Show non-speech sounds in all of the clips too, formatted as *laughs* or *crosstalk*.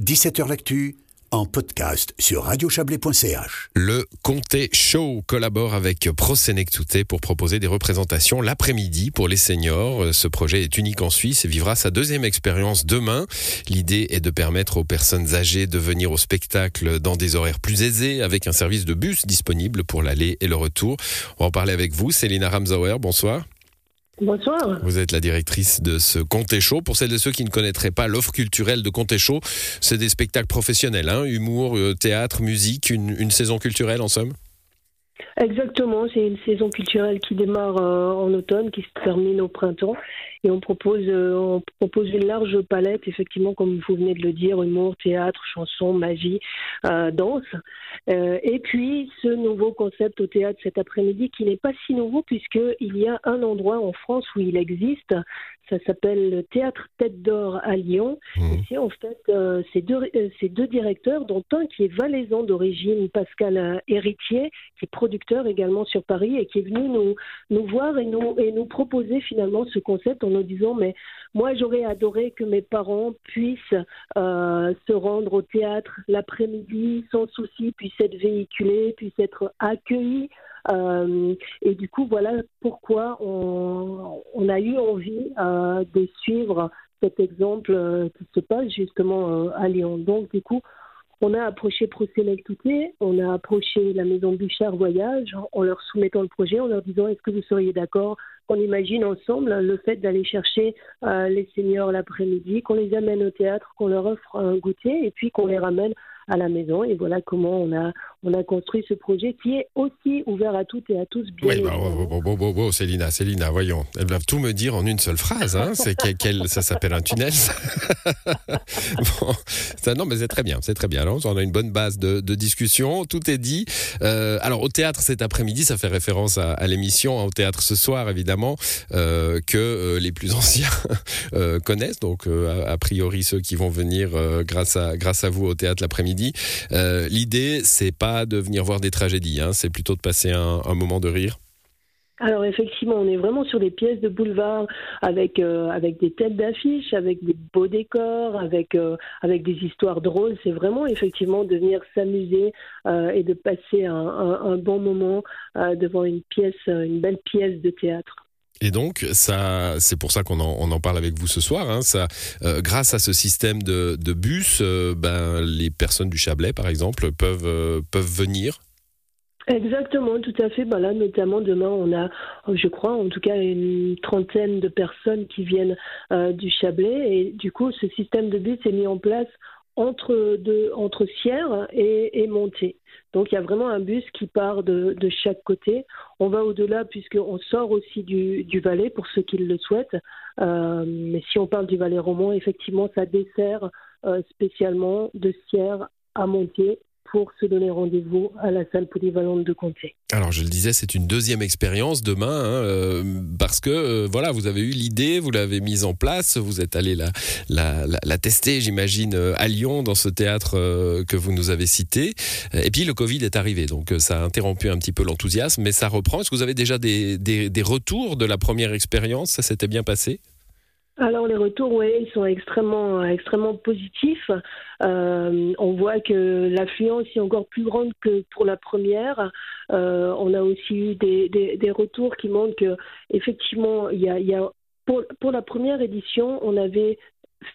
17h L'actu en podcast sur radiochablais.ch. Le Comté Show collabore avec Prosenectute pour proposer des représentations l'après-midi pour les seniors. Ce projet est unique en Suisse et vivra sa deuxième expérience demain. L'idée est de permettre aux personnes âgées de venir au spectacle dans des horaires plus aisés avec un service de bus disponible pour l'aller et le retour. On va en parler avec vous, Célina Ramsauer. Bonsoir. Bonsoir. Vous êtes la directrice de ce Comté Show. Pour celles et ceux qui ne connaîtraient pas l'offre culturelle de Comté Show, c'est des spectacles professionnels, hein, humour, euh, théâtre, musique, une, une saison culturelle en somme? Exactement, c'est une saison culturelle qui démarre euh, en automne, qui se termine au printemps, et on propose, euh, on propose une large palette, effectivement, comme vous venez de le dire, humour, théâtre, chanson, magie, euh, danse, et puis ce nouveau concept au théâtre cet après-midi qui n'est pas si nouveau puisqu'il y a un endroit en France où il existe, ça s'appelle le Théâtre Tête d'Or à Lyon. Mmh. Et c'est en fait euh, ces, deux, euh, ces deux directeurs, dont un qui est valaisan d'origine, Pascal euh, Héritier, qui est producteur également sur Paris et qui est venu nous, nous voir et nous, et nous proposer finalement ce concept nous disant mais moi j'aurais adoré que mes parents puissent se rendre au théâtre l'après-midi sans souci, puissent être véhiculés, puissent être accueillis. Euh, et du coup, voilà pourquoi on, a eu envie euh, de suivre cet exemple euh, qui se passe justement à Lyon. Donc, du coup, on a approché Proselectuté, on a approché la maison Bouchard Voyage en leur soumettant le projet, en leur disant est-ce que vous seriez d'accord qu'on imagine ensemble le fait d'aller chercher les seniors l'après-midi, qu'on les amène au théâtre, qu'on leur offre un goûter et puis qu'on les ramène à la maison. Et voilà comment on a, on a construit ce projet qui est aussi ouvert à toutes et à tous. Bien oui, bah, bon, bon, bon, bon, Célina, Célina, voyons. Elles doivent tout me dire en une seule phrase. Hein. C'est quel, ça s'appelle un tunnel. *laughs* bon, ça, non, mais c'est très bien, c'est très bien. Alors, on a une bonne base de, de discussion. Tout est dit. Euh, alors, au théâtre cet après-midi, ça fait référence à, à l'émission, hein, au théâtre ce soir, évidemment, euh, que euh, les plus *laughs* anciens connaissent. Donc, euh, a priori, ceux qui vont venir grâce à grâce à vous au théâtre l'après-midi euh, l'idée, c'est pas de venir voir des tragédies, hein, c'est plutôt de passer un, moment de rire. Alors effectivement, on est vraiment sur des pièces de boulevard avec euh, avec des têtes d'affiches, avec des beaux décors, avec euh, avec des histoires drôles. C'est vraiment effectivement de venir s'amuser et de passer un bon moment devant une pièce, une belle pièce de théâtre. Et donc, c'est pour ça qu'on en, parle avec vous ce soir. Hein, ça, euh, grâce à ce système de, de bus, euh, ben, les personnes du Chablais, par exemple, peuvent, euh, peuvent venir. Exactement, tout à fait. Ben là, notamment demain, on a, je crois, en tout cas, une trentaine de personnes qui viennent du Chablais. Et du coup, ce système de bus est mis en place entre, entre Sierre et, et Monté. Donc il y a vraiment un bus qui part de, de chaque côté. On va au-delà puisqu'on sort aussi du, du Valais pour ceux qui le souhaitent. Euh, mais si on parle du Valais roman, effectivement, ça dessert euh, spécialement de Sierre à Montier pour se donner rendez-vous à la salle polyvalente de Comté. Alors je le disais, c'est une deuxième expérience demain, hein, euh, parce que euh, voilà, vous avez eu l'idée, vous l'avez mise en place, vous êtes allé la, tester, j'imagine, euh, à Lyon, dans ce théâtre que vous nous avez cité. Et puis le Covid est arrivé, donc ça a interrompu un petit peu l'enthousiasme, mais ça reprend. Est-ce que vous avez déjà des retours de la première expérience? Ça s'était bien passé? Alors les retours, oui, ils sont extrêmement, extrêmement positifs. Euh, on voit que l'affluence est encore plus grande que pour la première. Euh, on a aussi eu des, des, retours qui montrent que effectivement, il y a, pour, pour la première édition, on avait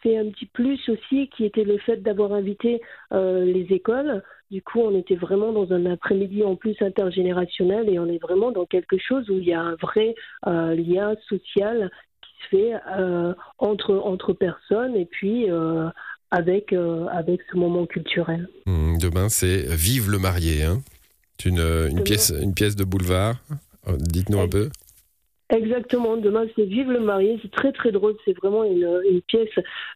fait un petit plus aussi, qui était le fait d'avoir invité euh, les écoles. Du coup, on était vraiment dans un après-midi en plus intergénérationnel et on est vraiment dans quelque chose où il y a un vrai lien social fait euh, entre, entre personnes et puis euh, avec, euh, avec ce moment culturel. Mmh, demain, c'est Vive le marié. Hein c'est une, une, pièce, une pièce de boulevard. Dites-nous un peu. Exactement. Demain, c'est Vive le marié. C'est très très drôle. C'est vraiment une, pièce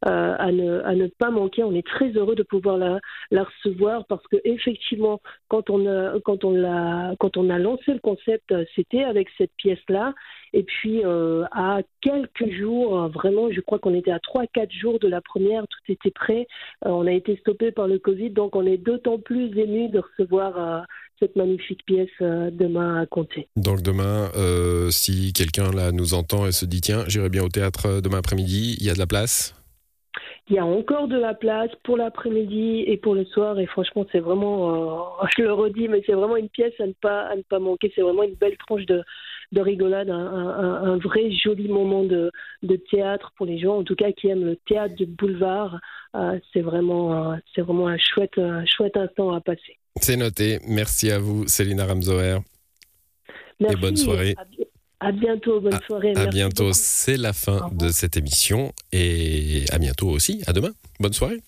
euh, à, ne, pas manquer. On est très heureux de pouvoir la, la recevoir parce que effectivement, quand on a, quand on l'a, quand on a lancé le concept, c'était avec cette pièce-là. Et puis euh, à quelques jours, vraiment, je crois qu'on était à 3-4 jours de la première, tout était prêt. Euh, on a été stoppé par le Covid, donc on est d'autant plus ému de recevoir euh, cette magnifique pièce demain à compter. Donc demain, si quelqu'un là nous entend et se dit tiens, j'irai bien au théâtre demain après-midi, il y a de la place? Il y a encore de la place pour l'après-midi et pour le soir. Et franchement, c'est vraiment, euh, *laughs* je le redis, mais c'est vraiment une pièce à ne pas, à ne pas manquer. C'est vraiment une belle tranche de, de rigolade, un, un, vrai joli moment de, de, théâtre pour les gens, en tout cas qui aiment le théâtre de boulevard. Euh, c'est vraiment, euh, c'est vraiment un chouette, un chouette instant à passer. C'est noté. Merci à vous, Célina Ramzoer. Merci. Et bonne soirée. À bientôt, bonne soirée. À, bientôt, c'est la fin de cette émission et à bientôt aussi, à demain. Bonne soirée.